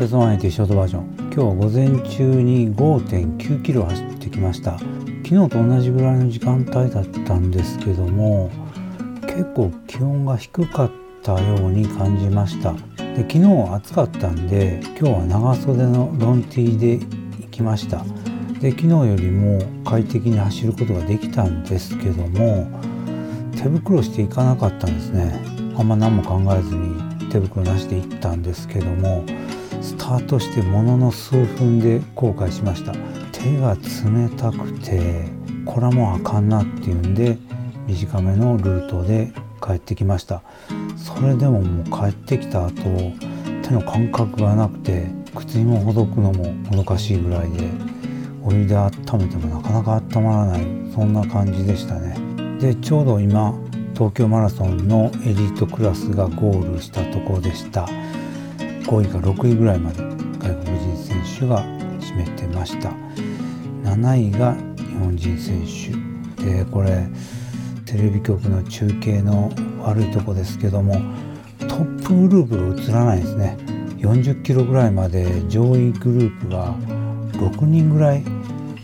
鉄マネティショートバージョン。今日は午前中に5.9キロ走ってきました。昨日と同じぐらいの時間帯だったんですけども結構気温が低かったように感じました。で昨日暑かったんで今日は長袖のロンティーで行きました。で昨日よりも快適に走ることができたんですけども手袋していかなかったんですね。あんま何も考えずに手袋なしで行ったんですけどもスタートしてものの数分で後悔しました。手が冷たくてこれはもうあかんなっていうんで短めのルートで帰ってきました。それでももう帰ってきた後手の感覚がなくて靴ひもほどくのももどかしいぐらいでお湯で温めてもなかなか温まらない。そんな感じでしたね。でちょうど今東京マラソンのエリートクラスがゴールしたとこでした。5位か6位ぐらいまで外国人選手が占めてました。7位が日本人選手でこれテレビ局の中継の悪いとこですけどもトップグループが映らないですね。40キロぐらいまで上位グループが6人ぐらい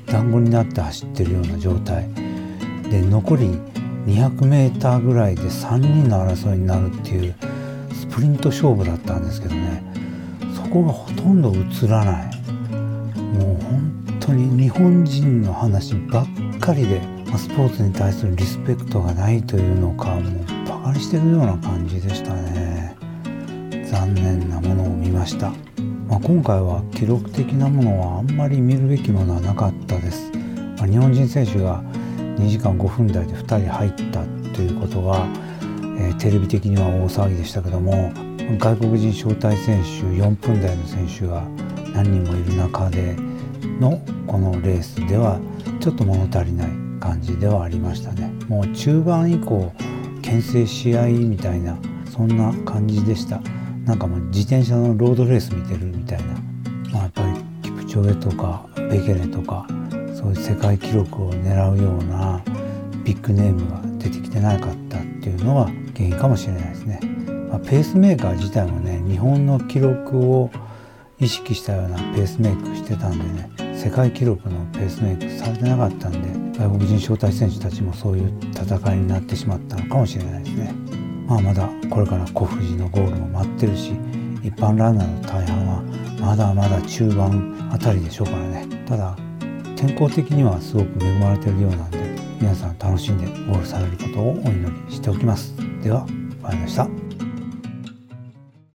団子になって走ってるような状態。で残り 200m ぐらいで3人の争いになるっていうスプリント勝負だったんですけどね。そこがほとんど映らない。もう本当に日本人の話ばっかりでスポーツに対するリスペクトがないというのかもうバカにしてるような感じでしたね。残念なものを見ました、まあ、今回は記録的なものはあんまり見るべきものはなかったです、まあ、日本人選手が2時間5分台で2人入ったということは、えー、テレビ的には大騒ぎでしたけども外国人招待選手4分台の選手が何人もいる中でのこのレースではちょっと物足りない感じではありましたね。もう中盤以降牽制し合みたいなそんな感じでした。なんかもう自転車のロードレース見てるみたいな、まあ、やっぱりキプチョゲとかベケネとかそういう世界記録を狙うようなビッグネームが出てきてなかったっていうのが原因かもしれないですね、まあ、ペースメーカー自体もね日本の記録を意識したようなペースメイクしてたんでね世界記録のペースメイクされてなかったんで外国人招待選手たちもそういう戦いになってしまったのかもしれないですね。まあまだこれから小藤のゴールも待ってるし一般ランナーの大半はまだまだ中盤あたりでしょうからね。ただ天候的にはすごく恵まれてるようなんで皆さん楽しんでゴールされることをお祈りしておきます。では終わりました。